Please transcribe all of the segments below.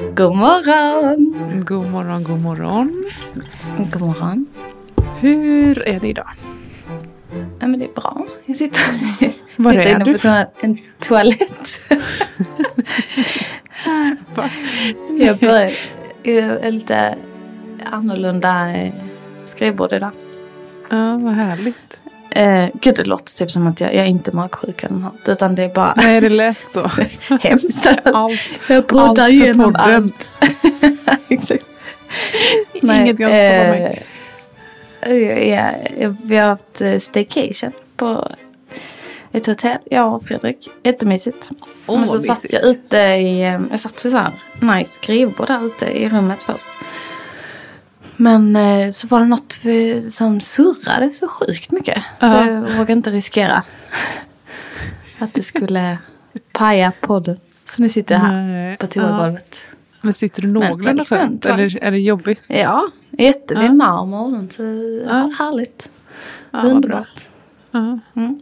God morgon! God morgon, god morgon. God morgon. Hur är det idag? Ja, men det är bra. Jag sitter, Var sitter är inne du? på toa- en toalett. jag börjar, jag är lite annorlunda eh, skrivbord idag. Ja, vad härligt. Eh, gud, det låter typ som att jag, jag är inte magsjuk eller något. Utan det är bara Nej, det lät så. hemskt. Allt, jag poddar allt podden. allt. Exakt. Inget kan stoppa mig. eh, ja, ja, vi har haft eh, staycation på ett hotell, jag och Fredrik. Jättemysigt. Åh, Men så satt jag ute i, eh, jag satt vid så här nice skrivbord där ute i rummet först. Men eh, så var det något vi, som surrade så sjukt mycket. Så Ja. jag vågade inte riskera att det skulle paja podden. Så nu sitter jag här Nej, på toagolvet. Men sitter du någorlunda skönt. Eller är det jobbigt? Ja, jättefin Ja. marmor och sånt. Så ja. Härligt. Ja, Underbart. Ja. Mm.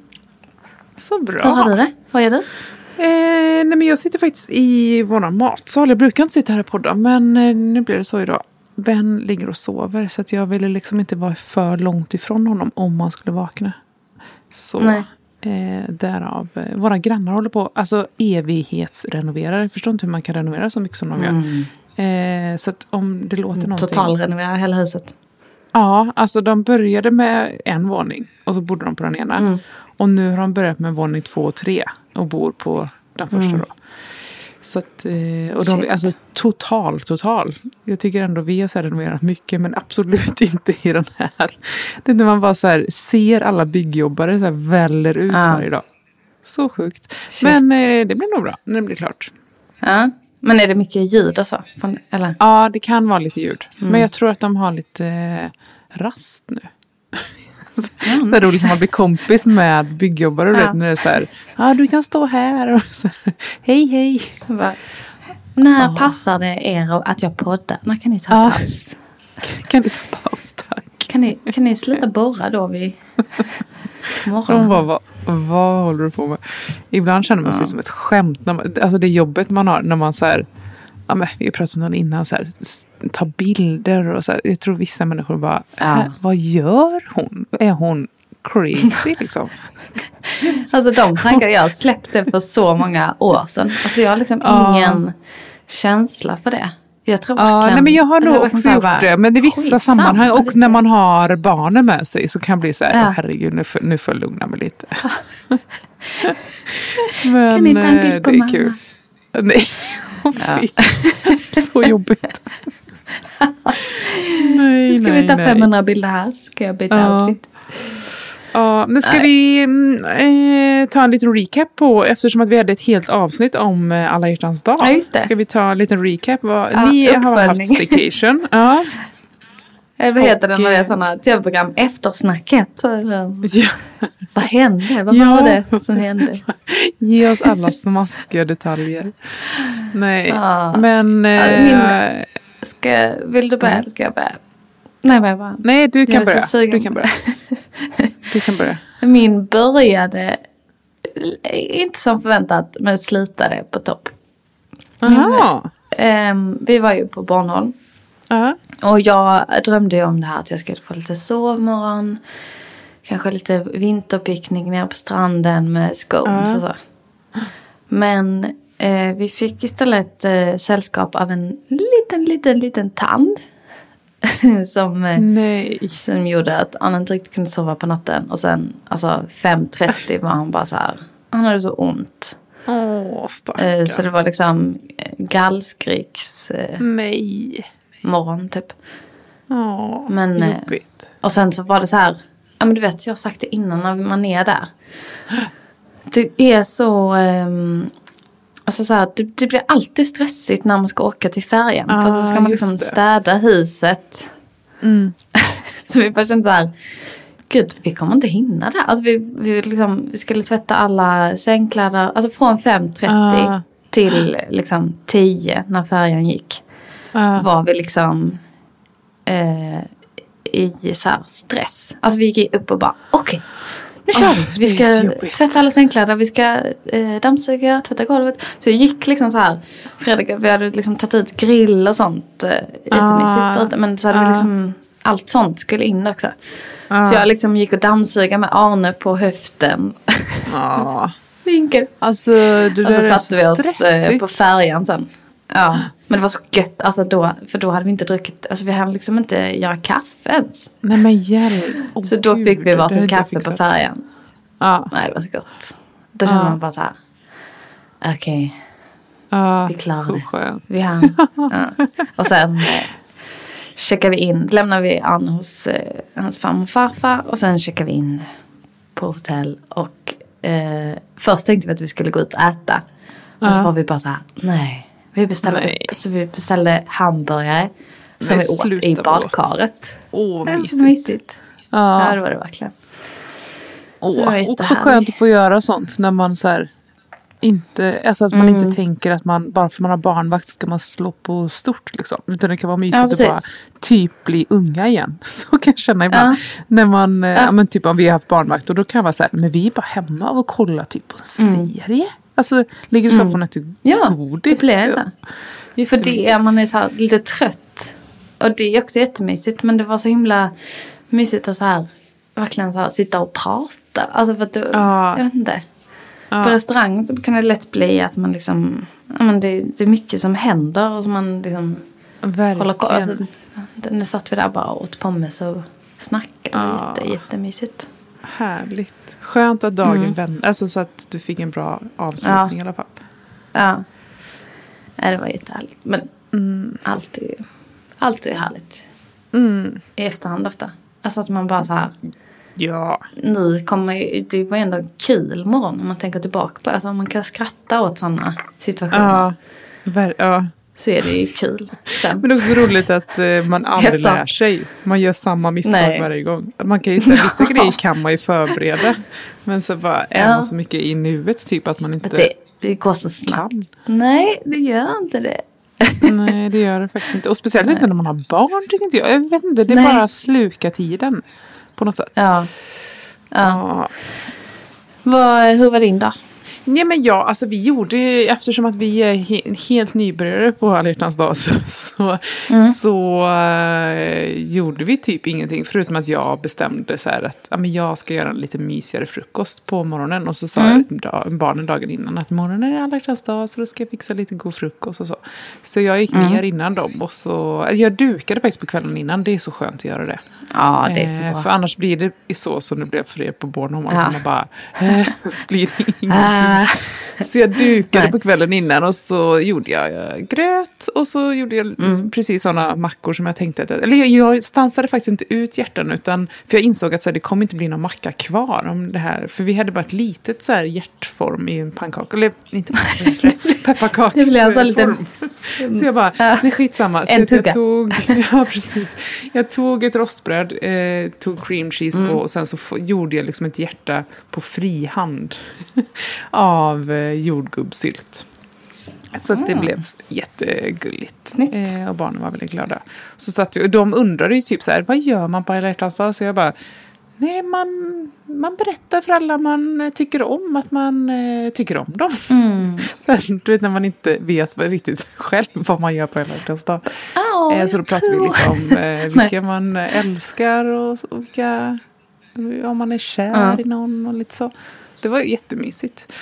Så bra. Hur har du det? Vad är du? Eh, nej men jag sitter faktiskt i våran matsal. Jag brukar inte sitta här och podda men eh, nu blir det så idag. Ben ligger och sover så att jag ville liksom inte vara för långt ifrån honom om han skulle vakna. Så Nej. eh, därav. Eh, våra grannar håller på, alltså evighetsrenoverar. Jag förstår inte hur man kan renovera så mycket som de gör. Eh, så att om det låter någonting. Mm. Totalrenovera hela huset. Ja, alltså de började med en våning och så bodde de på den ena. Mm. Och nu har de börjat med våning två och tre och bor på den första Mm. då. Så att, eh, och de, Shit. alltså total, total. Jag tycker ändå vi har så här renoverat mycket men absolut inte i den här. Det är när man bara så här ser alla byggjobbare så här väller ut Ja. varje dag. Så sjukt. Shit. Men eh, det blir nog bra när det blir klart. Ja. Men är det mycket ljud och så? Från- Eller? Ja, det kan vara lite ljud. Mm. Men jag tror att de har lite eh, rast nu. Ja, Så roligt som man blir kompis med byggjobbare. och Ja. när det är så här, ja du kan stå här. Och så här, hej hej. Bara, När passar det er att jag poddar? När kan ni ta Ja. paus? Kan du ta paus tack? Kan ni, kan ni sluta borra då vid morgonen? bara, vad, vad håller du på med? Ibland känner man sig som ett skämt. När man, alltså det jobbet man har när man så här, ja men vi pratade om det innan, så här, ta bilder och så här. Jag tror vissa människor bara, Ja. "Äh, vad gör hon? Är hon crazy liksom? Alltså de tankar jag släppte för så många år sedan. Alltså jag har liksom Ja. ingen känsla för det. Jag tror Ja, verkligen... nej, men jag har nog också gjort bara, det. Men i vissa skitsamma sammanhang och när man har barnen med sig så kan jag bli så här, Ja. "Åh, herregud nu får, nu får jag lugna mig lite. men Kan ni ta en bild på det är mamma? kul. Nej, Åh, fy. så jobbigt. nej, Nu ska nej, vi ta nej. 500 bilder här. Ska jag byta Ja. outfit? Ja, men ska Nej. vi mm, eh, ta en liten recap på, eftersom att vi hade ett helt avsnitt om eh, alla hjärtans dag. Ja, just det. Ska vi ta en liten recap? Vad, Ja, ni har haft staycation. Ja. Eh, vad heter det Och, när det är eh, sådana tv-program? Eftersnacket. Ja. vad hände? Vad Ja. var det som hände? Ge oss alla smaskiga detaljer. Nej, Ja. men... Ja, min- Ska, vill du börja eller ska jag börja? Nej, jag bara. Nej, du kan börja. Du kan börja. Du kan börja. Min började, inte som förväntat, men slutade på topp. Jaha. Ehm, vi var ju på Bornholm. Ja. Och jag drömde ju om det här att jag skulle få lite sovmorgon. Kanske lite vinterpicknick nere på stranden med scones Ja. och så. Men eh, vi fick istället eh, sällskap av en liten, liten, liten tand. som, eh, som gjorde att han inte riktigt kunde sova på natten. Och sen alltså 5.30 var han bara så här. Han hade så ont. Åh, Eh, så det var liksom eh, gallskriks eh, morgon typ. Åh, Men, eh, jobbigt. Och sen så var det så här, ja men du vet jag har sagt det innan när man är där. Det är så, ehm, Alltså så här, det, det blir alltid stressigt när man ska åka till färjan. Ah, för så ska man liksom det. städa huset. Mm. Så vi bara kände så här, gud vi kommer inte hinna det. Alltså vi, vi, liksom, vi skulle tvätta alla sängkläder, alltså från 5.30 Ah. till liksom 10 när färjan gick. Ja. Var vi liksom eh, i så här stress. Alltså vi gick upp och bara okej. Nu kör Ah, vi! Vi det är ska tvätta alla sängkläder, vi ska eh, dammsuga, tvätta golvet. Så jag gick liksom så här. Fredrik, vi hade liksom tagit ut grill och sånt. Eh, jättemysigt. Ah. Men så hade vi Ah. liksom, allt sånt skulle in också. Ja. Så jag liksom gick och dammsuga med Arne på höften. Ja. Vinkel. Alltså Och så satte vi oss eh, stressigt. på färjan sen. Ja, men det var så gött. Alltså då, för då hade vi inte druckit, alltså vi hann liksom inte göra kaffe ens. Nej men hjälp. Åh, Så då fick vi varsin kaffe på färjan. Ja. Nej, det var så gott. Då kände Ja. man bara så här. Okej, Ja, Vi klarar så det. skönt. vi hann. ja. Och sen eh, checkade vi in, lämnade vi Ann hos eh, hans farmor och farfar. Och sen checkade vi in på hotell. Och eh, först tänkte vi att vi skulle gå ut och äta. Och så var vi bara så här, nej. Vi beställde, Nej. så vi beställde hamburgare. Som Nej, vi åt i vad badkaret. Åh, Det var mysigt. mysigt. Ja, Ja. det var det verkligen. Åh, Det också skönt att få göra sånt när man så här inte, alltså att man Mm. inte tänker att man bara för man har barnvakt ska man slå på stort liksom. Utan det kan vara mysigt Ja, att bara typ bli unga igen. Så kan jag känna ibland. Ja. När man, eh, ja. men typ om vi har haft barnvakt och då kan jag vara så här, men vi är bara hemma och kollar typ på en Mm. serie. Alltså ligger i soffan och äter Ja, godis. det blir så. För det är, man är så lite trött. Och det är också jättemysigt. Men det var så himla mysigt att så här, verkligen så här, sitta och prata. Alltså för att det, Ja. jag vet inte. Ja. På restaurang så kan det lätt bli att man liksom, ja, men det, det är mycket som händer och som man liksom Verkligen. håller koll. Alltså, det- nu satt vi där bara och åt pommes och snackade. Det Ja. jätte, jättemysigt. Härligt. Skönt att dagen Mm. vände. Alltså så att du fick en bra avslutning Ja. i alla fall. Ja. Nej, det var jättehärligt. Men Mm. allt är, allt är härligt. Mm. i efterhand ofta. Alltså att man bara så här, Ja. nu kommer ju, det var ändå en kul morgon om man tänker tillbaka på det. Alltså om man kan skratta åt sådana situationer Ja. Ver- ja. Så är det ju kul sen. Men det är också roligt att eh, man aldrig Efter. lär sig. Man gör samma misstag Nej. varje gång. Man kan ju säga vissa grejer kan man ju förbereda. Men så bara är Ja. man så mycket i nuet typ att man inte Att det, det går så snabbt. kan. Nej, det gör inte det. Nej, det gör det faktiskt inte. Och speciellt inte när man har barn tycker inte jag. Jag vet inte, det är Nej. bara slukar tiden. På något sätt. Ja. ja. Ja. Vad, hur var din dag? Nej men ja, alltså vi gjorde, eftersom att vi är he helt nybörjare på alla dag så, så, Mm. så eh, gjorde vi typ ingenting. Förutom att jag bestämde så här att ja, men jag ska göra en lite mysigare frukost på morgonen. Och så sa Mm. jag barnen dagen innan att morgonen är alla hjärtans dag så då ska jag fixa lite god frukost och så. Så jag gick Mm. ner innan dem och så, jag dukade faktiskt på kvällen innan. Det är så skönt att göra det. Ja, det är så Eh. För annars blir det så som det blev för er på Bornholm. Ja. Ja. Man bara, eh, så blir det ingenting. Ah. Så jag dukade Nej. på kvällen innan och så gjorde jag eh, gröt och så gjorde jag Mm. precis sådana mackor som jag tänkte att, eller jag, stansade faktiskt inte ut hjärtan utan, för jag insåg att så här, det kommer inte bli någon macka kvar om det här, för vi hade bara ett litet så här hjärtform i en pannkaka, eller inte pepparkaksform. Liten- Så jag bara, Ja. nej skitsamma. Så En att jag tugga. tog, ja precis. Jag tog ett rostbröd, eh, tog cream cheese Mm. på och sen så gjorde jag liksom ett hjärta på frihand av eh, jordgubbssylt. Så att det Mm. blev jättegulligt. Eh, och barnen var väldigt glada. Så satt och de undrade ju typ så här, vad gör man på alla hjärtans dag? Så jag bara, nej man, man berättar för alla man eh, tycker om att man eh, tycker om dem. Mm. Så här, du vet när man inte vet riktigt själv vad man gör på alla hjärtans dag. Ja, Eh, så då pratar vi lite om eh, vilka man älskar och, och vilka, om man är kär Ja. i någon och lite så. Det var jättemysigt.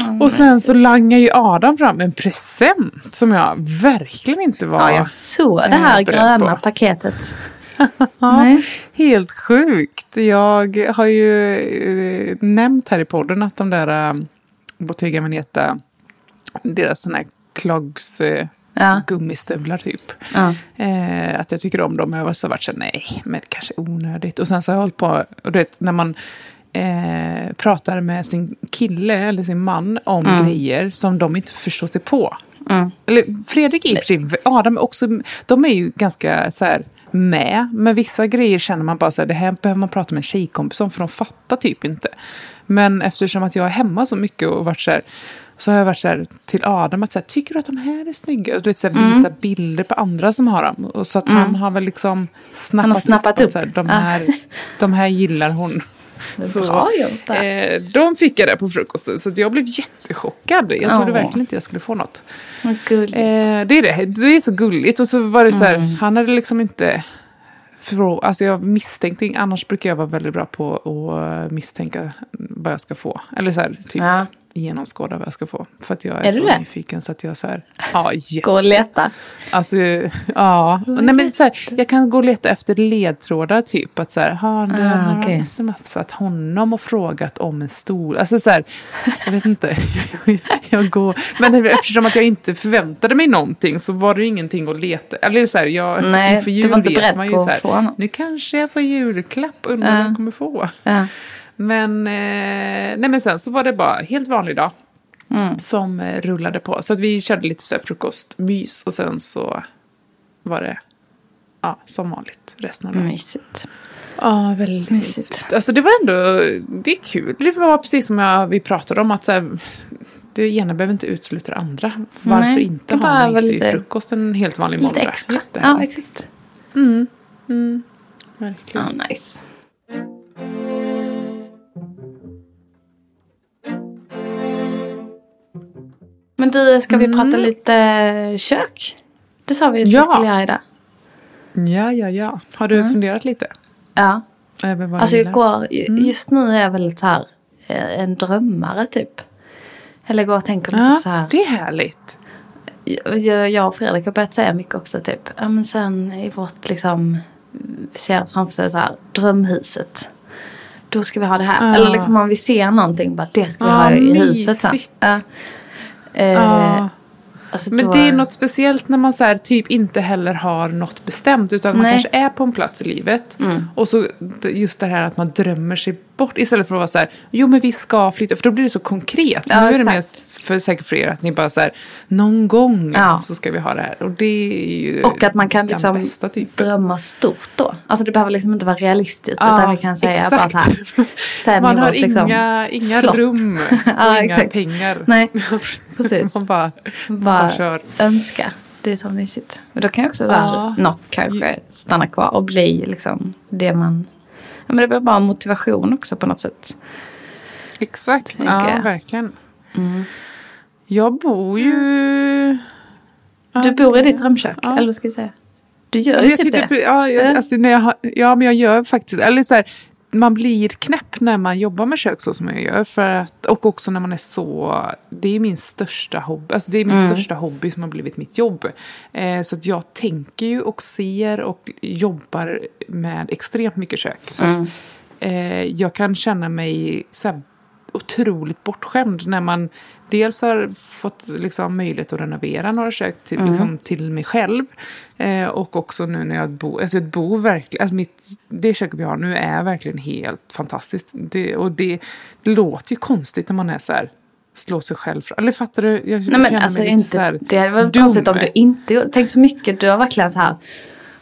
Mm, Och sen så langar ju Adam fram en present som jag verkligen inte var Ja, jag såg det här gröna på. paketet. Nej. Helt sjukt. Jag har ju eh, nämnt här i podden att de där eh, Bottega Veneta, deras sådana här clogs, eh, Ja. gummistövlar typ. Ja. Eh, att jag tycker om dem. Jag har så varit så nej, men det kanske är onödigt. Och sen så har jag hållit på, och du vet, när man eh, pratar med sin kille eller sin man om Mm. grejer som de inte förstår sig på. Eller Fredrik i och för sig, Adam är också, de är ju ganska så här med. Men vissa grejer känner man bara så här, det här behöver man prata med en tjejkompis om för de fattar typ inte. Men eftersom att jag är hemma så mycket och varit så här, så har jag varit så här till Adam att så här, tycker du att de här är snygga? Och du vet, så här, visa bilder på andra som har dem. Och så att han har väl liksom snappat, snappat att upp. Så här, de, Ja. här, de här gillar hon. Så, Bra jobbat. eh, de fick jag där på frukosten så jag blev jättechockad. Jag trodde Åh. verkligen inte jag skulle få något. Eh, det, är det. det är så gulligt. Och så var det så här, Mm. han hade liksom inte... Frå, alltså jag misstänkte annars brukar jag vara väldigt bra på att misstänka vad jag ska få. Eller så här, typ Ja. Genomskåda vad jag ska få. För att jag är, Är så du det? nyfiken så att jag så här, ja, jätte- Gå och leta. Alltså, ja. Nej, men så här, jag kan gå och leta efter ledtrådar typ. Att så här, har du Ah, har okej. smsat honom och frågat om en stol? Alltså så här, jag vet inte. Jag, jag går, men eftersom att jag inte förväntade mig någonting så var det ingenting att leta. Eller så här, jag, Nej, inför du jul var inte beredd på att få något. Nu kanske jag får julklapp, undrar vad Ja. jag kommer få. Ja. Men, eh, nej, men sen så var det bara helt vanlig dag Mm. som eh, rullade på. Så att vi körde lite så här frukostmys och sen så var det ja, som vanligt resten av dagen. Mysigt. Ja, väldigt Mysigt. mysigt. Alltså det var ändå, det är kul. Det var precis som jag, vi pratade om att så här, det ena behöver inte utesluta det andra. Varför Nej, inte ha var mysig lite- frukost en helt vanlig Lite måndag? extra. Ja, exakt. Mm, mm, verkligen. Ja, nice. Men du, ska vi Mm. prata lite kök? Det sa vi att Ja. vi skulle göra idag. Ja, ja, ja. Har du funderat lite? Ja. Vad Alltså jag går, just nu är jag väldigt så här eh, en drömmare typ. Eller går och tänker mycket Ja, så här. det är härligt. Jag, jag och Fredrik har börjat säga mycket också typ. Ja men sen i vårt liksom. Vi ser framför sig så här. Drömhuset. Då ska vi ha det här. Ja. Eller liksom om vi ser någonting. Bara det ska vi Ja, ha i huset sen. mysigt. Ja. Eh, Ja. alltså Men då- det är något speciellt när man så här, typ inte heller har något bestämt. Utan man Nej. kanske är på en plats i livet. Och så just det här att man drömmer sig bort. Istället för att vara så här, jo men vi ska flytta. För då blir det så konkret. Ja, nu är det mer för, säkert för er att ni bara så här, någon gång Ja. så ska vi ha det här. Och det är ju Och att man kan liksom bästa typen. drömma stort då. Alltså det behöver liksom inte vara realistiskt. Ja, utan vi kan säga bara exakt. så här. Sen Man har liksom, inga, inga slott. rum och Ja, inga pengar. Nej, precis. man bara, man bara Bara kör. önska. Det är så mysigt. Men då kan ju också så här, Ja. något kanske stanna kvar och bli liksom det man... Men det blir bara motivation också på något sätt. Exakt, ja jag. verkligen. Mm. Jag bor ju... Du bor i ditt drömkök, Ja. eller vad ska jag säga? Du gör ju typ det. Ja, jag, Ja. alltså, när jag, har- ja, men jag gör faktiskt... Eller så här, man blir knäpp när man jobbar med kök så som jag gör. För att, och också när man är så... Det är min största hobby. Alltså det är min Mm. största hobby som har blivit mitt jobb. Eh, så att jag tänker ju och ser och jobbar med extremt mycket kök. Så Mm. att, eh, jag kan känna mig så här, otroligt bortskämd när man dels har fått liksom, möjlighet att renovera några kök till, Mm. liksom, till mig själv. Eh, och också nu när jag bor, alltså jag bor verkligen, alltså mitt, det köket vi har nu är verkligen helt fantastiskt. Det, och det, det låter ju konstigt när man är så här, slår sig själv fram. Eller fattar du? Jag Nej men känner alltså mig lite så inte, här det hade varit dum. konstigt om du inte gjorde Tänk så mycket, du har verkligen så här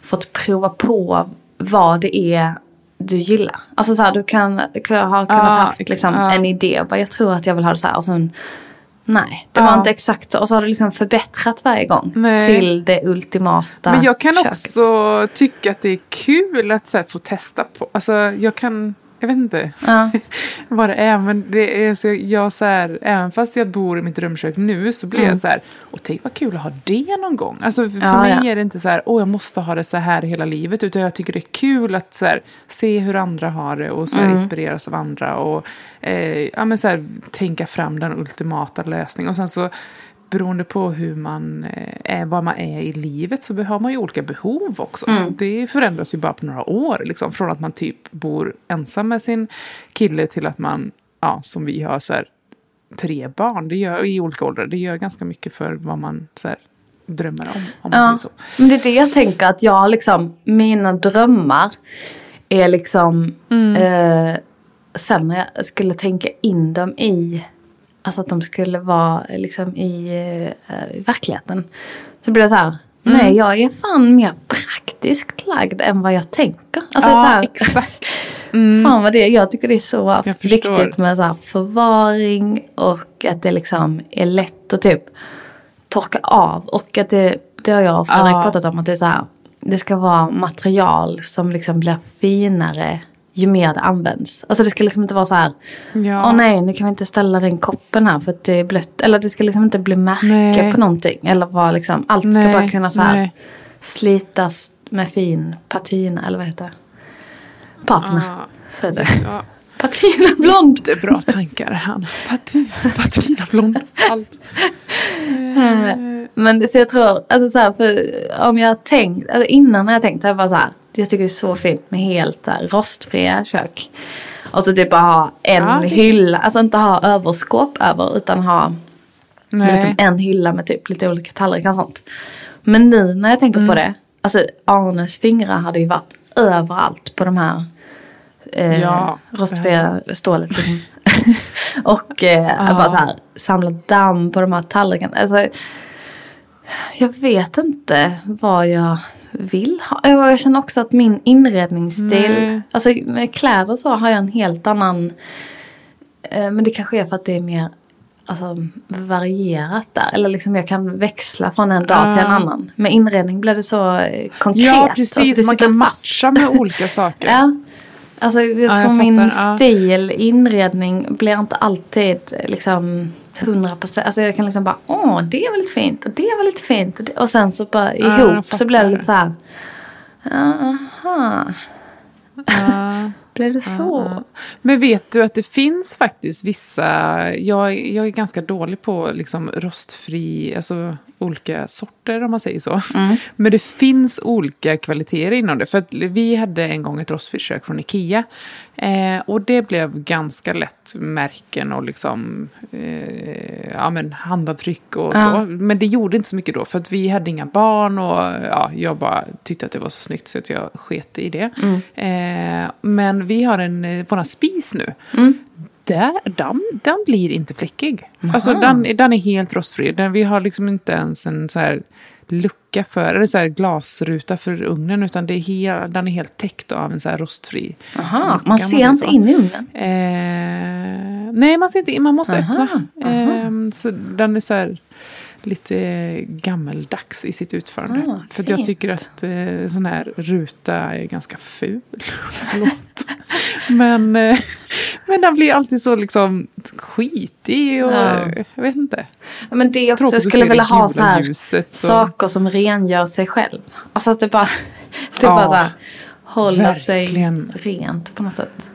fått prova på vad det är du gillar. Alltså så här, du kan, kan ha kunnat Ja, haft liksom ja. en idé. Bara, jag tror att jag vill ha det så här. Och sen, nej, det var Ja. inte exakt så. Och så har du liksom förbättrat varje gång. Nej. Till det ultimata Men jag kan köket. också tycka att det är kul att så få testa på. Alltså jag kan, jag vet inte Ja. vad det är. Men det är så jag så här, även fast jag bor i mitt drömkök nu så blir Mm. jag så här, och tänk vad kul att ha det någon gång. Alltså för Ja, mig ja. är det inte så här, åh jag måste ha det så här hela livet. Utan jag tycker det är kul att så här, se hur andra har det och så här, Mm. inspireras av andra. Och eh, ja, men så här, tänka fram den ultimata lösningen. Och sen så beroende på hur man eh, är, vad man är i livet så har man ju olika behov också. Mm. Det förändras ju bara på några år. Liksom, från att man typ bor ensam med sin kille till att man, ja, som vi har, så här, tre barn det gör, i olika åldrar. Det gör ganska mycket för vad man så här, drömmer om. om Ja, men det är det jag tänker att jag liksom, mina drömmar är liksom Mm. eh, sen när jag skulle tänka in dem i, alltså att de skulle vara liksom i, eh, i verkligheten. Så blev det så här, Mm. nej jag är fan mer praktiskt lagd än vad jag tänker. Alltså Ja, här, exakt. Fan vad det, jag tycker det är så Jag förstår. viktigt med så här förvaring och att det liksom är lätt att typ torka av. Och att det, det har jag och Fredrik Ja. pratat om att det är så här, det ska vara material som liksom blir finare ju mer det används. Alltså det ska liksom inte vara så här, Ja. åh nej nu kan vi inte ställa den koppen här för att det är blött. Eller det ska liksom inte bli märke Nej. på någonting. Eller vara liksom, allt ska Nej, bara kunna så här nej. slitas med fin patina eller vad heter det? Patina. Ja. Så heter det. Ja. Patina blond. Det är bra tankar han. Patina, patina blond. Allt. Men så jag tror, alltså så här, för om jag har tänkt, alltså innan har jag tänkt så jag bara så här, jag tycker det är så fint med helt här, rostfria kök. Och så typ bara ha en Ja, det- hylla, alltså inte ha överskåp över utan ha liksom en hylla med typ lite olika tallrikar och sånt. Men nu när jag tänker på Mm. det, alltså Arnes fingrar hade ju varit överallt på de här eh, Ja, rostfria stålet. Liksom. och eh, Ja. bara så här, samla damm på de här tallrikarna. Alltså, jag vet inte vad jag vill ha. Jag känner också att min inredningsstil, Nej. alltså med kläder och så har jag en helt annan, eh, men det kanske är för att det är mer alltså, varierat där. Eller liksom jag kan växla från en dag till en annan. Med inredning blir det så eh, konkret. Ja, precis. Alltså, Man kan matcha med olika saker. Ja. Alltså jag Ja, jag min fattar, ja. stil, inredning blir inte alltid liksom 100%. Alltså jag kan liksom bara, åh det var lite fint och det var lite fint. Och, det, och sen så bara Ja, ihop så blir det lite så här, aha, Ja. blev det så? Ja. Men vet du att det finns faktiskt vissa, jag, jag är ganska dålig på liksom rostfri, alltså olika sorter om man säger så. Mm. Men det finns olika kvaliteter inom det. För vi hade en gång ett rostfritt kök från Ikea. Eh, och det blev ganska lätt märken och liksom eh, ja, men handavtryck och Ja. så. Men det gjorde inte så mycket då för att vi hade inga barn och ja, jag bara tyckte att det var så snyggt så att jag sket i det. Mm. Eh, men vi har en, eh, våran spis nu. Mm. Där, den, den blir inte fläckig. Alltså den, den är helt rostfri. Den, vi har liksom inte ens en så här lucka för, eller så här glasruta för ugnen utan det är hel, den är helt täckt av en så här rostfri Aha, lucka, man ser säger inte så. in i ugnen. Eh, nej, man ser inte in, man måste Aha, öppna. Eh, så den är så här lite gammeldags i sitt utförande. Ah, För jag tycker att eh, sån här ruta är ganska ful. Förlåt. men, eh, men den blir alltid så liksom skitig och Ja. jag vet inte. Ja, Men det är också, Tråkigt jag att skulle vilja ha så här ljuset saker som rengör sig själv. Alltså att det bara, det Ja, bara så här, håller sig verkligen. rent på något sätt.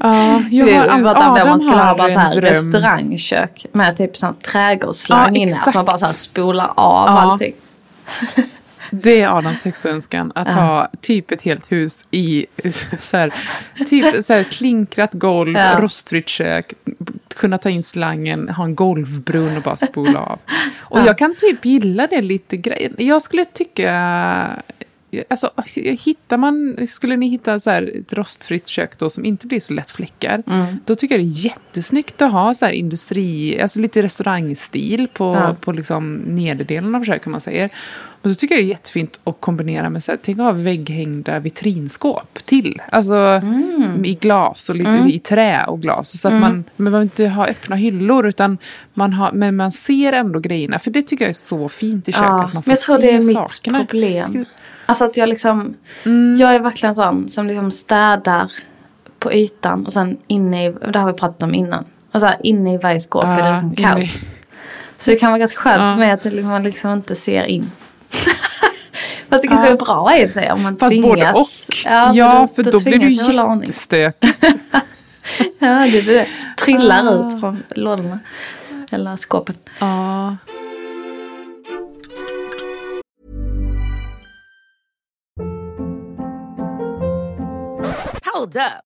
Ja, jag Vi har, pratade om Adam man skulle ha bara så en här dröm. restaurangkök med typ sån trädgårdsslang Ja, inne. Att man bara så här spolar av Ja. allting. Det är Adams högsta önskan. Att ha typ ett helt hus i så här, typ så här klinkrat golv, Ja. rostfritt kök, kunna ta in slangen, ha en golvbrunn och bara spola av. Och Ja. jag kan typ gilla det lite grejen. Jag skulle tycka... Alltså, hittar man, skulle ni hitta så här ett rostfritt kök då som inte blir så lätt fläckar, Mm. då tycker jag det är jättesnyggt att ha så industri, alltså lite restaurangstil på, Ja. på liksom nederdelen av köket, man säger. Och då tycker jag det är jättefint att kombinera med så här, tänk ha vägghängda vitrinskåp till. Alltså Mm. i glas och lite i trä och glas. Så att man, man behöver inte ha öppna hyllor utan man, har, men man ser ändå grejerna. För det tycker jag är så fint i köket. Ja, att man får jag tror se det är mitt sakerna. problem. Alltså att jag liksom, Mm. jag är verkligen sån som liksom städar på ytan och sen inne i, det har vi pratat om innan. Och så här, inne i varje skåp är det Ja, liksom inne i- kaos. Så det kan vara ganska skönt Ja. för mig att liksom- man liksom inte ser in. Fast det kanske Ja. är bra i och för sig om man Fast tvingas. både och. Ja, Ja, för då, blir tvingas du jag hålla ordning. jättestökig. Ja, det, det trillar Ah. ut från lådorna. Eller skåpen. ja. Hold up.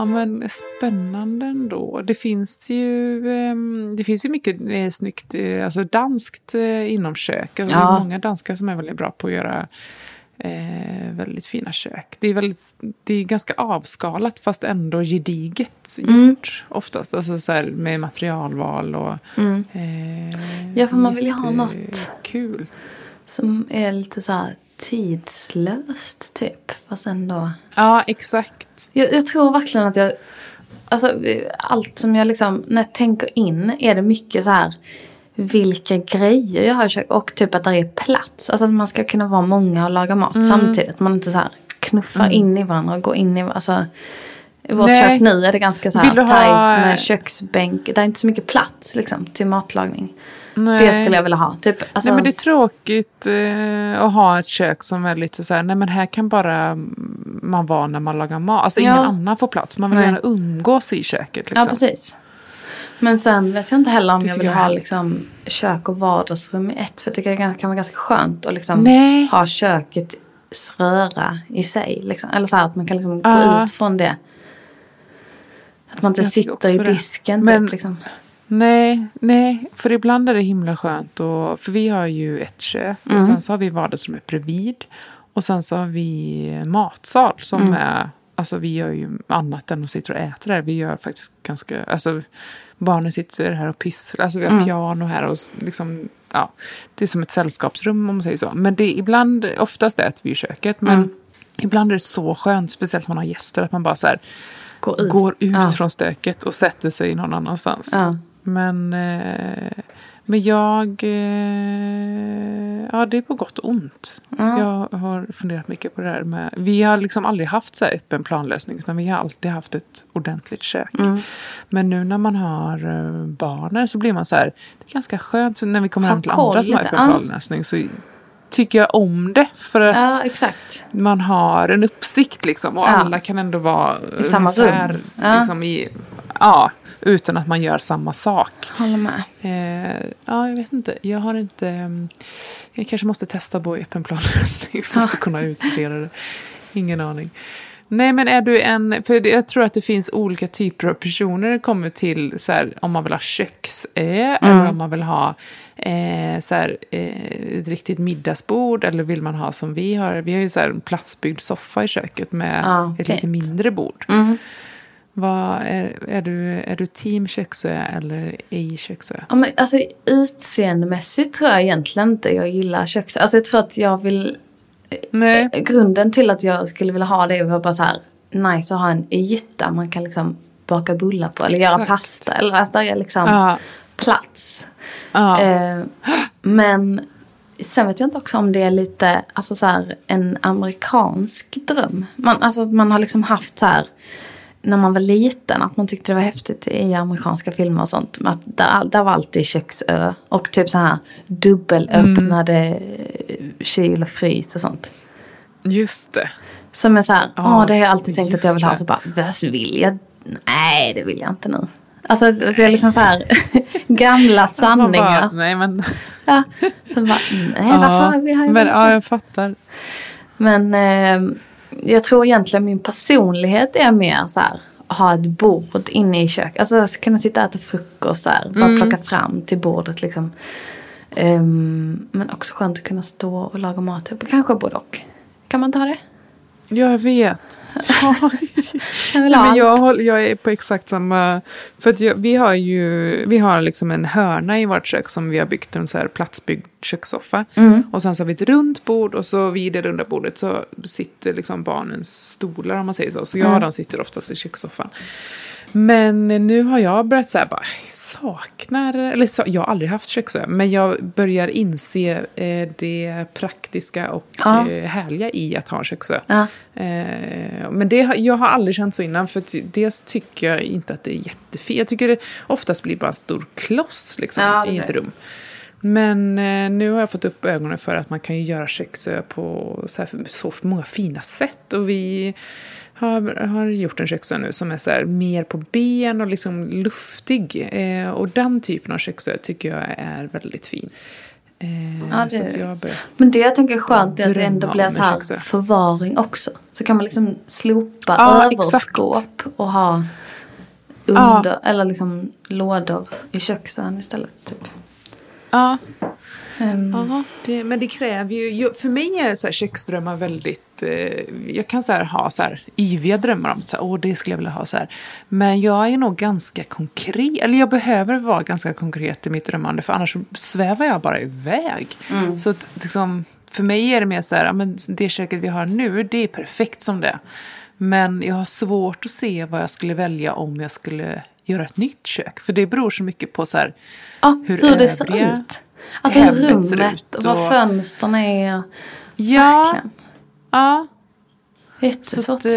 Ja men spännande ändå. Det finns ju, ehm, det finns ju mycket eh, snyggt, eh, alltså danskt eh, inom kök. Alltså Ja. Det är många danskar som är väldigt bra på att göra eh, väldigt fina kök. Det är, väldigt, det är ganska avskalat fast ändå gediget gjort oftast. Alltså så här med materialval och... Eh, Ja, för man vill ju ha något. Kul. Som är lite så här tidslöst typ. Fast ändå. Ja, exakt. Jag, jag tror verkligen att jag... Alltså allt som jag liksom... När jag tänker in är det mycket så här... Vilka grejer jag har i köket. Och typ att det är plats. Alltså att man ska kunna vara många och laga mat samtidigt. Man inte så här knuffar in i varandra och går in i... Alltså, I vårt Nej. kök nu är det ganska så här du ha- tajt med köksbänk. Det är inte så mycket plats liksom till matlagning. Det skulle jag vilja ha. Typ, alltså, Nej men det är tråkigt eh, att ha ett kök som är lite så här, nej men här kan bara man vara när man lagar mat. Alltså ingen Ja. annan får plats. Man vill Nej. gärna umgås i köket. Liksom. Ja, precis. Men sen vet jag inte heller om jag vill jag ha liksom, kök och vardagsrum i ett. För det kan, kan vara ganska skönt att liksom Nej. ha köket röra i sig. Liksom. Eller så här att man kan liksom gå Ja. ut från det. Att man inte Jag sitter i disken. Men- typ, liksom. Nej, nej, för ibland är det himla skönt. Och, för vi har ju ett kök och Mm. sen så har vi vardagsrummet bredvid. Och sen så har vi matsal som Mm. är, alltså vi gör ju annat än att sitta och äta där. Vi gör faktiskt ganska, alltså barnen sitter här och pysslar, alltså vi har Mm. piano här och liksom, ja, det är som ett sällskapsrum om man säger så. Men det är ibland, oftast äter vi i köket, men Mm. ibland är det så skönt, speciellt om man har gäster, att man bara så här, Går ut. går ut Ja. från stöket och sätter sig någon annanstans. Ja. Men, eh, men jag... Eh, ja, det är på gott och ont. Jag har funderat mycket på det här med... Vi har liksom aldrig haft så här öppen planlösning utan vi har alltid haft ett ordentligt kök. Mm. Men nu när man har eh, barnen så blir man så här... Det är ganska skönt när vi kommer hem till andra som har öppen planlösning så tycker jag om det. För att ja, man har en uppsikt liksom och Ja. alla kan ändå vara I samma ungefär, rum. Ja. Liksom i, ja, utan att man gör samma sak. Håller med. Eh, ja, jag vet inte. Jag har inte... mm, Jag kanske måste testa på öppen planlösning för att kunna utvärdera det. Ingen aning. Nej, men är du en... För jag tror att det finns olika typer av personer när det kommer till så här, om man vill ha köksö eller om man vill ha eh, så här, eh, ett riktigt middagsbord eller vill man ha som vi har. Vi har ju så här en platsbyggd soffa i köket med Ja, ett lite mindre bord. Mm. Vad, är, är, du, är du team köksö eller ej köksö? Ja, men, alltså, utseendemässigt tror jag egentligen inte jag gillar köks... Alltså jag tror att jag vill... Nej. Eh, Grunden till att jag skulle vilja ha det var bara så här nice att ha en yta man kan liksom baka bullar på eller göra Exakt. pasta. Eller alltså där är liksom Ja. plats. Ja. Eh, men sen vet jag inte också om det är lite alltså så här, en amerikansk dröm. Man, alltså man har liksom haft så här när man var liten att man tyckte det var häftigt i amerikanska filmer och sånt. Att där, där var alltid köksö och typ så här dubbelöppnade Mm. kyl och frys och sånt. Just det. Som är så här, Ja, åh det har jag alltid tänkt att jag vill ha. Så bara, vad vill jag? Nej, det vill jag inte nu. Alltså, alltså det är liksom så här gamla sanningar. Bara, nej men. Ja, så bara, nej varför? Vi har ju men ja, jag fattar. Men eh, jag tror egentligen min personlighet är mer så här, ha ett bord inne i köket. Alltså kunna sitta och äta frukost så här, bara Mm. plocka fram till bordet liksom. Ehm, men också skönt att kunna stå och laga mat. Kanske både och. Kan man ta det? Jag vet. Jag vill Nej, ha men jag, håller, jag är på exakt samma... För att jag, vi har ju vi har liksom en hörna i vårt kök som vi har byggt en så här platsbyggd kökssoffa. Mm. Och sen så har vi ett runt bord och så vid det runda bordet så sitter liksom barnens stolar om man säger så. Så jag Mm. och de sitter oftast i kökssoffan. Men nu har jag börjat så här bara, saknar, eller så, jag har aldrig haft köksö, men jag börjar inse eh, det praktiska och Ja. eh, härliga i att ha en köksö. Ja. Eh, men det, jag har aldrig känt så innan, för dels tycker jag inte att det är jättefint. Jag tycker det oftast blir bara en stor kloss liksom, Ja, i ett rum. Men eh, nu har jag fått upp ögonen för att man kan ju göra köksö på så, här, så många fina sätt. Och vi har, har gjort en köksö nu som är så här, mer på ben och liksom luftig. Eh, och den typen av köksö tycker jag är väldigt fin. Eh, Ja, det Men det jag tänker är skönt är att det ändå blir så här köksö. förvaring också. Så kan man liksom slopa Ja, överskåp och ha under, eller liksom lådor i köksön istället. Typ. Ja, Ehm, Ja, det, men det kräver ju... För mig är så här köksdrömmar väldigt... Eh, jag kan så här ha så här yviga drömmar om så här, åh, det skulle jag vilja ha så här. Men jag är nog ganska konkret. Eller jag behöver vara ganska konkret i mitt drömmande. För annars svävar jag bara iväg. Så att, liksom, för mig är det mer så här, men det köket vi har nu, det är perfekt som det. Men jag har svårt att se vad jag skulle välja om jag skulle göra ett nytt kök. För det beror så mycket på så här, ja, hur, hur det ser ut. Alltså hur rummet och vad fönstren är. Ja, Verkligen. ja. Så Jättesvårt. att, eh,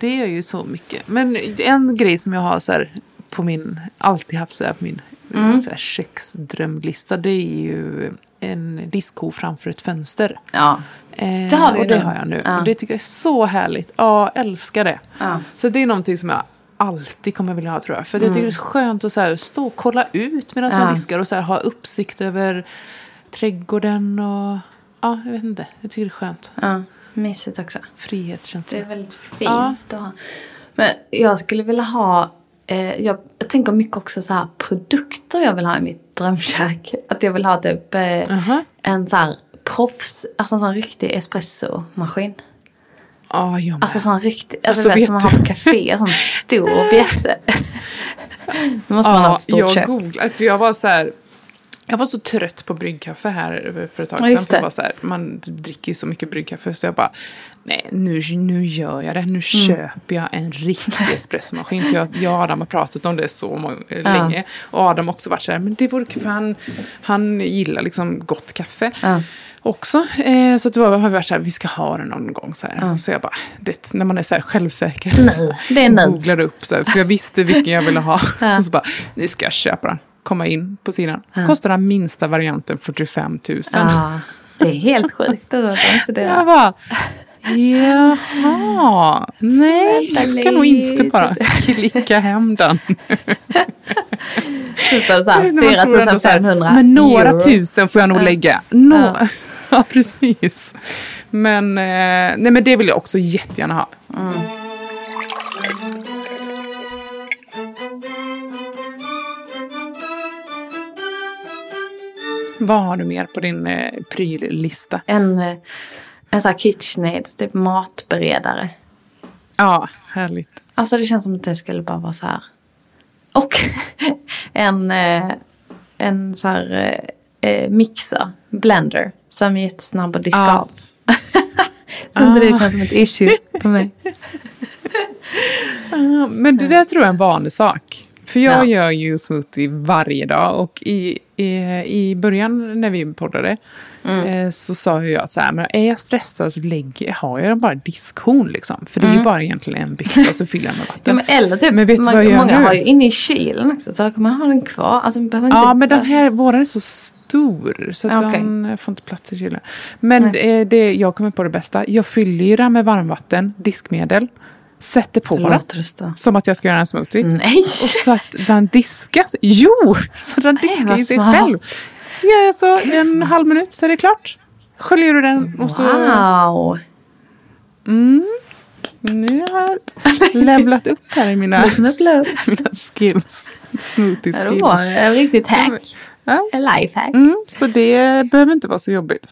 det är ju så mycket. Men en grej som jag har så här på min, alltid haft så här på min Mm. så här köksdrömlista. Det är ju en diskho framför ett fönster. Ja. Eh, Det har du och det nu. har jag nu. Ja. Och det tycker jag är så härligt. Ja, älskar det. Ja. Så det är någonting som jag alltid kommer vilja ha tror jag. För att jag tycker det är så skönt att så här, stå och kolla ut medan Mm. Ja. man diskar och så här, ha uppsikt över trädgården och ja, jag vet inte. Jag tycker det är skönt. ja, mysigt också. Det Frihetskänsla. är väldigt fint Ja. att ha. Men jag skulle vilja ha, eh, jag, jag tänker mycket också så här produkter jag vill ha i mitt drömkök. Att jag vill ha typ eh, Aha. en så här proffs, alltså en sån riktig espressomaskin. Ja, jag med. Alltså sån riktig, alltså, Alltså, vet som man har på café, sån stor bjässe. Då måste man ha ett stort jag kök. googlade, för jag var så här... Jag var så trött på bryggkaffe här för ett tag Ja, sedan. var så här, man dricker ju så mycket bryggkaffe så jag bara, nej nu, nu gör jag det. Mm. Nu köper jag en riktig espressomaskin. För jag, jag och Adam har pratat om det så många, länge. Och Adam har också varit så här, men det vore kul för han, han gillar liksom gott kaffe. Ja. Också. Eh, så att då har varit så här, vi ska ha den någon gång. Så, här. Så jag bara, det, när man är så här självsäker. Nej, det är nu. Googlade upp så här, för jag visste vilken jag ville ha. Och så bara, nu ska jag köpa den. Komma in på sidan. Kostar den minsta varianten 45 000. Ja, det är helt sjukt. Det där, så det Jag bara, jaha, nej, jag ska nog inte bara klicka hem den. kostar så här När man tror ändå så här, 4500 Men några euro. tusen får jag nog lägga. Nå ja. precis. Men, eh, nej, men det vill jag också jättegärna ha. Vad har du mer på din eh, pryllista? En, eh, en sån här KitchenAid, typ matberedare. Ja, härligt. Alltså det känns som att det skulle bara vara så här. Och en, eh, en så här eh, eh, mixer, blender, som är jättesnabb att diska Ja. av. så inte det känns som ett issue på mig. Ja, Men det där tror jag är en vanlig sak. För jag Ja. gör ju smoothie varje dag och i, i, i början när vi poddade Mm. eh, så sa ju jag att så här, men är jag stressad så lägger, har jag bara diskhon liksom. För det är ju bara egentligen en bytta och så fyller jag med Mm. Ja, vatten. men eller typ, Men vet man, vad jag gör många nu? har ju inne i kylen också, så kan man ha den kvar. Alltså, man behöver inte, Ja, men den här, våran är så stor så att Okej. den får inte plats i kylen. Men det, det, jag kommer på det bästa. Jag fyller ju den med varmvatten, diskmedel, sätter på den. Som att jag ska göra en smoothie. Nej! Och så att den diskas. Jo! Så den diskar i sig själv. Så gör jag så en halv minut så är det klart. Sköljer du den och så... Wow! Nu har jag levlat upp här i mina, mina skills. Smoothie Ja, det skills. var en riktigt hack. Ja. En lifehack. Mm, så det behöver inte vara så jobbigt.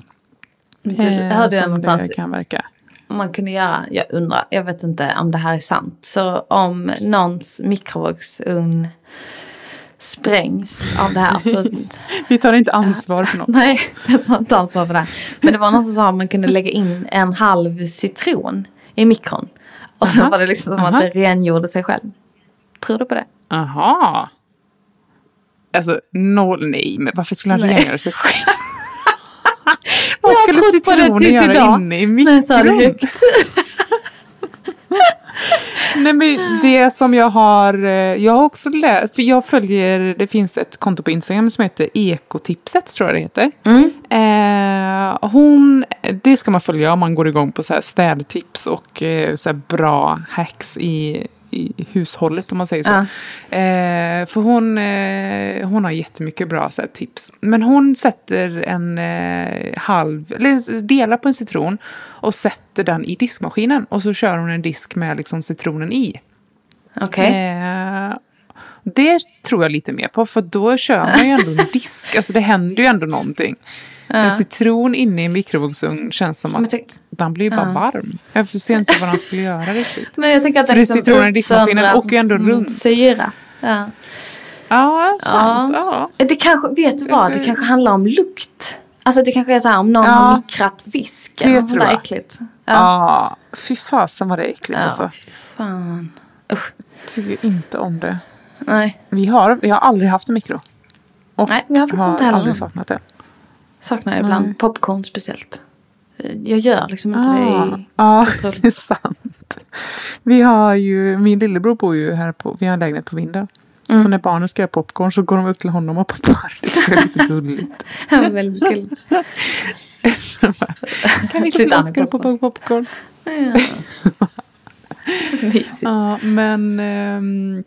Du eh, hörde jag någonstans det kan verka. man kunde göra, jag undrar, jag vet inte om det här är sant. Så om någons mikrovågsugn sprängs av det här så Vi tar inte ansvar för något. Nej, jag tar inte ansvar för det. Men det var någon som sa att man kunde lägga in en halv citron i mikron. Och sen Aha. var det liksom som Aha. att det rengjorde sig själv. Tror du på det? Aha. Alltså, noll, nej, men varför skulle han Nej. rengöra sig själv? Vad skulle citronen göra idag. inne i När jag sa det mikron? högt. Nej men det som jag har, eh, jag har också läst, för jag följer, det finns ett konto på Instagram som heter Ekotipset tror jag det heter. Mm. Eh, hon, det ska man följa om man går igång på så här städtips och eh, så här bra hacks i, i hushållet om man säger så. Ja. Eh, för hon, eh, hon har jättemycket bra så här, tips. Men hon sätter en eh, halv, eller delar på en citron och sätter den i diskmaskinen. Och så kör hon en disk med liksom citronen i. Okej. Eh, det tror jag lite mer på, för då kör man ju ändå en disk. Alltså det händer ju ändå någonting. En citron inne i en mikrovågsugn känns som att den blir ju bara varm. Jag ser inte vad den skulle göra riktigt. Men jag tänker att För det det citronen i diskmaskinen åker ju ändå runt. Syra. Ja. Ja, sant. Ja. Det kanske, vet du vad, det kanske handlar om lukt. Alltså det kanske är så här om någon Ja. har mikrat fisk. Det eller tror jag. äckligt. Ja. Ja. fy fasen vad det är äckligt Ja, alltså. fy fan. Usch. Tycker inte om det. Nej, Vi har, vi har aldrig haft en mikro. Och Nej, vi har faktiskt inte heller aldrig saknat det. saknar det ibland. Popcorn speciellt. Jag gör liksom inte Ah, det i... ja, kastrull. det är sant. Vi har ju, min lillebror bor ju här på, vi har en lägenhet på vinden. Mm. Så när barnen ska göra popcorn så går de upp till honom och poppar. Det är lite gulligt. Väldigt kul. Kan vi gå Sitter till han i Oskar och poppa popcorn? Mysigt. Ja, men, ehm,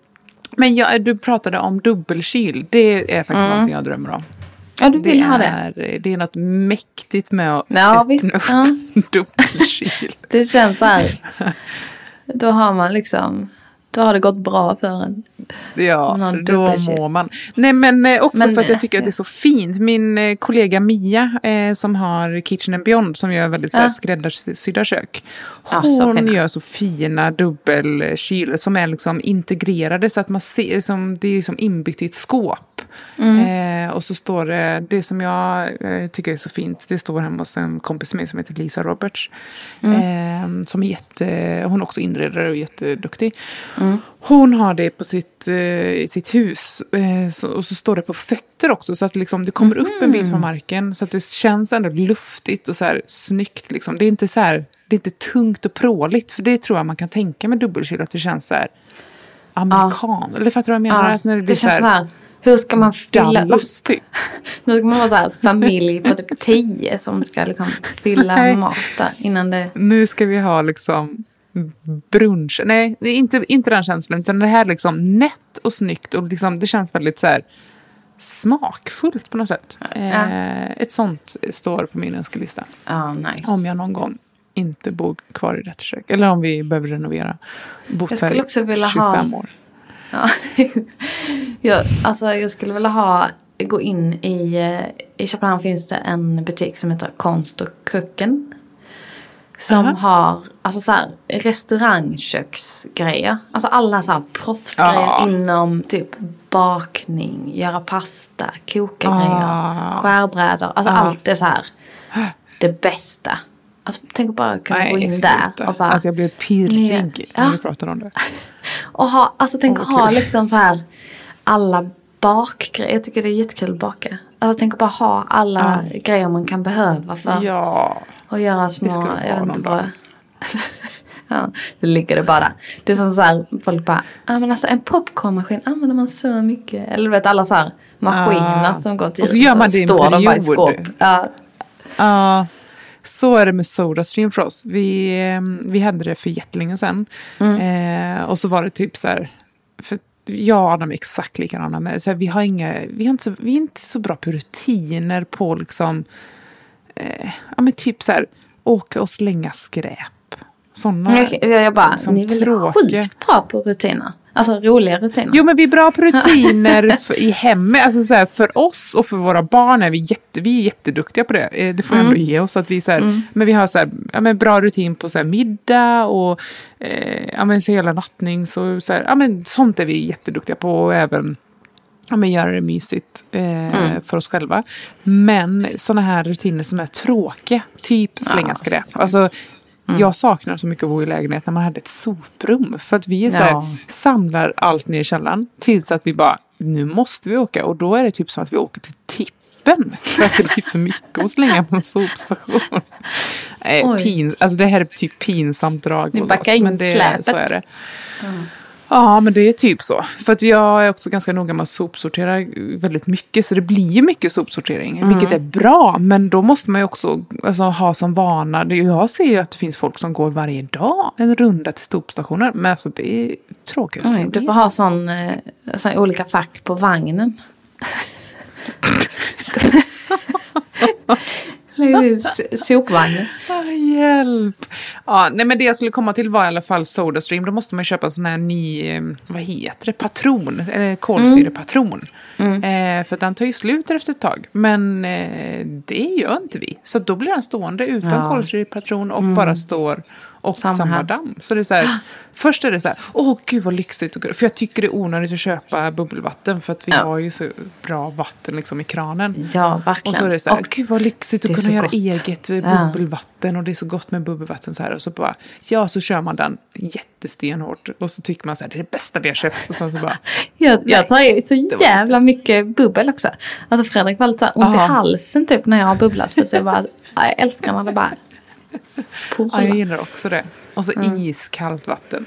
men ja, du pratade om dubbelkyl. Det är faktiskt Mm. någonting jag drömmer om. Ja, du vill det, ha det. är, det är något mäktigt med att Ja, öppna visst. upp Ja. en dubbelkyl. Det känns så här. Då har man liksom... Då har det gått bra för en. Ja, då dubbelkyl. mår man. Nej, men eh, också Men, för att jag tycker att det är så fint. Min eh, kollega Mia eh, som har Kitchen and Beyond som gör väldigt Ja. skräddarsydda kök. Ja, Hon fina. gör så fina dubbelkylar som är liksom integrerade så att man ser, som, det är som inbyggt i ett skåp. Mm. Eh, och så står det, det som jag eh, tycker är så fint, det står hemma hos en kompis med som heter Lisa Roberts. Mm. Eh, som är jätte, hon är också inredare och jätteduktig. Mm. Hon har det på sitt, eh, sitt hus eh, så, och så står det på fötter också så att liksom, det kommer upp en bit Mhm. från marken så att det känns ändå luftigt och så här snyggt. Liksom. Det är inte så här, det är inte tungt och pråligt för det tror jag man kan tänka med dubbelkyl att det känns så här amerikan. Eller fattar du vad jag menar? Ja, att när det det känns så så här, här. Hur ska man fylla upp? Nu ska man vara så här familj på typ tio som ska liksom fylla Nej. mat där innan det... Nu ska vi ha liksom brunch. Nej, inte, inte den känslan. Utan det här är liksom nätt och snyggt. Och liksom, det känns väldigt så här smakfullt på något sätt. Eh, ett sånt står på min önskelista. Ja, nice. Om jag någon gång inte bor kvar i detta kök. Eller om vi behöver renovera. Bott Jag skulle också vilja 25 ha- år. Ja. jag, alltså jag skulle vilja ha, gå in i, eh, i Köpenhamn finns det en butik som heter Konst och Kucken. Som Aha. har alltså så här, restaurangköksgrejer. Alltså alla så här proffsgrejer Ja. inom typ bakning, göra pasta, koka grejer, Ah. skärbrädor. Alltså allt är så här det bästa. Alltså tänk att bara kunna gå in där och bara Alltså jag blir pirrig Ja. när vi pratar om det. och ha, alltså tänk Åh, att ha kul. liksom så här alla bakgrejer. Jag tycker det är jättekul att baka. Alltså tänk att bara ha alla grejer man kan behöva för Ja. att göra små, jag vet inte vad. ja, det ligger det bara. Det är som så här, folk bara, ja men alltså en popcornmaskin använder man så mycket. Eller du vet alla så här maskiner Ah. som går till Och så gör man det i en står de bara i period. skåp. Ja, Ja, så är det med Sodastream för oss. Vi, eh, vi hade det för jättelänge sedan. Eh, och så var det typ så här, för jag och Adam är exakt likadana. Med, så här, vi, har inga, vi, har inte så, vi är inte så bra på rutiner på liksom, eh, ja men typ så här, åka och slänga skräp. Sådana. jag, jag bara, liksom ni är väl sjukt bra på rutiner. Alltså roliga rutiner. Jo men vi är bra på rutiner för, i hemmet. Alltså så här, för oss och för våra barn är vi, jätte, vi är jätteduktiga på det. Eh, Det får jag ändå ge oss. Att vi, så här, Men vi har så här, ja, men bra rutin på så här, middag och eh, ja, men, så hela nattning. Så, så ja, men, sånt är vi jätteduktiga på. Och även ja, men, göra det mysigt eh, för oss själva. Men sådana här rutiner som är tråkiga. Typ slänga Ja, skräp. Alltså, Jag saknar så mycket att bo i lägenhet när man hade ett soprum. För att vi är så här, Ja. samlar allt ner i källaren tills att vi bara, nu måste vi åka. Och då är det typ som att vi åker till tippen. För att det blir för mycket att slänga på en sopstation. Eh, pin, alltså det här är typ pinsamt drag. Ni backar in men det, släpet. Så är det. Ja, men det är typ så. För att jag är också ganska noga med att sopsortera väldigt mycket. Så det blir ju mycket sopsortering, Mm. vilket är bra. Men då måste man ju också alltså, ha som vana. Jag ser ju att det finns folk som går varje dag en runda till sopstationen. Men alltså det är tråkigt. Oj, du får ha sån, eh, sån olika fack på vagnen. Lägg ut s- Sopvagnen. Ah, hjälp! Ja, nej, men det jag skulle komma till var i alla fall Sodastream. Då måste man köpa en sån här ny, eh, vad heter det, patron. Eller kolsyrepatron. Eh, för den tar ju slut efter ett tag. Men eh, det gör inte vi. Så då blir den stående utan Ja. kolsyrepatron och bara står och Samma samma, damm. Så det är så här, först är det så här, åh gud vad lyxigt. och- För jag tycker det är onödigt att köpa bubbelvatten. För att vi Ja. har ju så bra vatten liksom i kranen. Ja, verkligen. Och så är det så här, Och gud vad lyxigt att kunna göra gott. eget Ja. Bubbelvatten och det är så gott med bubbelvatten så här. Och så bara, ja så kör man den jättestenhårt och så tycker man så här, det är det bästa vi har köpt. Och sen så bara, jag, jag tar ju så jävla mycket bubbel också. Alltså Fredrik var lite så ont i Aha. halsen typ när jag har bubblat. För att jag, bara, ja, jag älskar när det bara ja jag gillar också det. Och så iskallt vatten.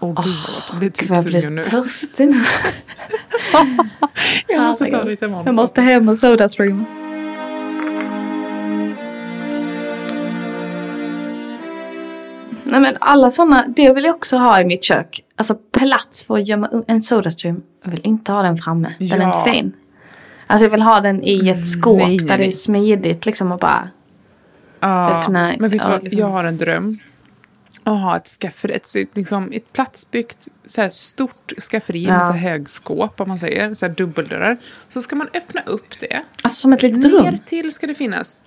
Åh gud vad gott, jag blir Gud typ jag blir nu. törstig nu. Jag måste ta lite. Jag måste hem och sodastreama. Nej men alla sådana, det vill jag också ha i mitt kök. Alltså plats för att gömma en Sodastream. Jag vill inte ha den framme. Den är Ja. inte fin. Alltså jag vill ha den i ett skåp nej, nej, där det är smidigt liksom och bara. Ja, öppna- men vet du vad, liksom. jag har en dröm. Att ha ett skafferi, ett, liksom, ett platsbyggt så här stort skafferi Ja. med så här högskåp om man säger, så här dubbeldörrar. Så ska man öppna upp det. Alltså som ett litet Ner rum. till ska det finnas.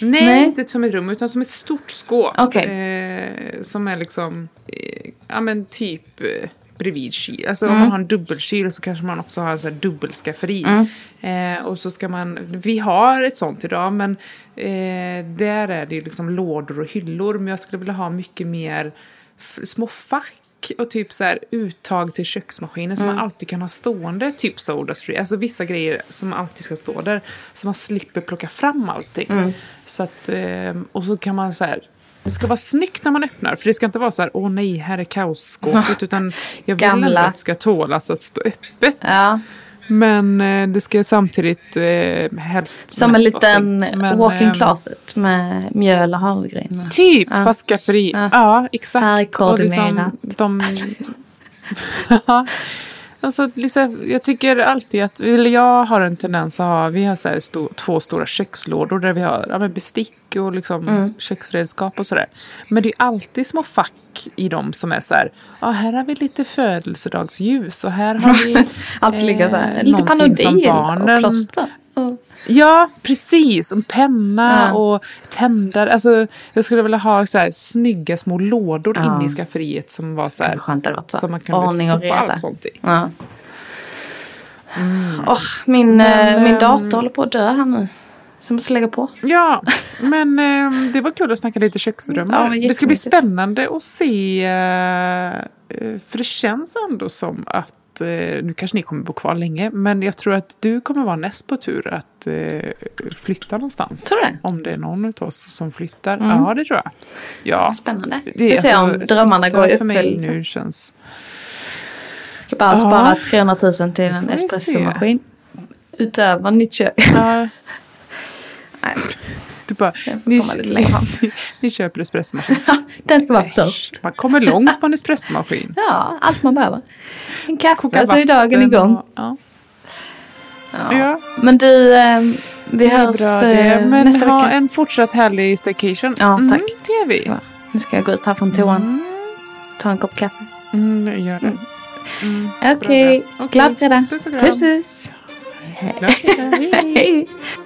Nej, Nej. inte som ett rum utan som ett stort skåp. Okej. Eh, som är liksom, eh, ja men typ eh, bredvid kyl. Alltså Mm. om man har en dubbelkyl så kanske man också har en sån här dubbelskafferi. Mm. Eh, och så ska man, vi har ett sånt idag men eh, där är det ju liksom lådor och hyllor. Men jag skulle vilja ha mycket mer små fack och typ så här uttag till köksmaskinen som man alltid kan ha stående. Typ Sodastream. Alltså vissa grejer som alltid ska stå där. Så man slipper plocka fram allting. Så att, eh, och så kan man så här. Det ska vara snyggt när man öppnar. För det ska inte vara så här, åh nej, här är kaosskåpet. Utan jag vill Gamla. att det ska tålas att stå öppet. Ja, Men eh, det ska samtidigt eh, helst som en liten. Men, walk-in eh, closet med mjöl och havregryn. Typ, Ja. fast skafferi. Ja. Ja, exakt. Färgkoordinerat. Och liksom, de... alltså, liksom, jag tycker alltid att, eller jag har en tendens att ha, vi har så här sto, två stora kökslådor där vi har ja, bestick och liksom Mm. köksredskap och sådär. Men det är alltid små fack i dem som är så här, ja här har vi lite födelsedagsljus och här har vi Allt ligger där. eh, Lite som Panodil och plåster. Ja, precis. En penna Ja. och tändare. Alltså, jag skulle vilja ha så här, snygga små lådor Ja. inne i skafferiet som var så här, är skönt varit så. som man kunde Ordning och reda. allt sånt i. Ja. Åh, min, Men, eh, min ehm, dator håller på att dö här nu. Så jag måste lägga på. Ja, men eh, det var kul att snacka lite köksdrömmar. Ja, det ska bli spännande att se. eh, För det känns ändå som att eh, nu kanske ni kommer bo kvar länge, men jag tror att du kommer vara näst på tur att eh, flytta någonstans. Tror du? Om det är någon av oss som flyttar. Mm. Ja, det tror jag. Ja, Spännande. Det Vi får se om alltså- drömmarna går i uppfyllelse. nu känns... Ska bara Ja. spara 300 000 till en espressomaskin. Utöver nytt kök. Ja, Nej, du bara, ni, ni, köper espressomaskin. Den ska vara först. Man kommer långt på en espressomaskin. Ja, allt man behöver. En kaffe Koka så är dagen igång. och- Ja. Ja. Ja. Men du, eh, vi Det hörs bra eh, det. Men nästa ha vecka. en fortsatt härlig staycation. Ja, Mm, tack. det är vi. Ja. Nu ska jag gå ut här från toan. Ta en kopp kaffe. Mm, gör det. Mm. Okej, bra. Okej. glad fredag. Puss och kram. Puss puss. Hej. Hej.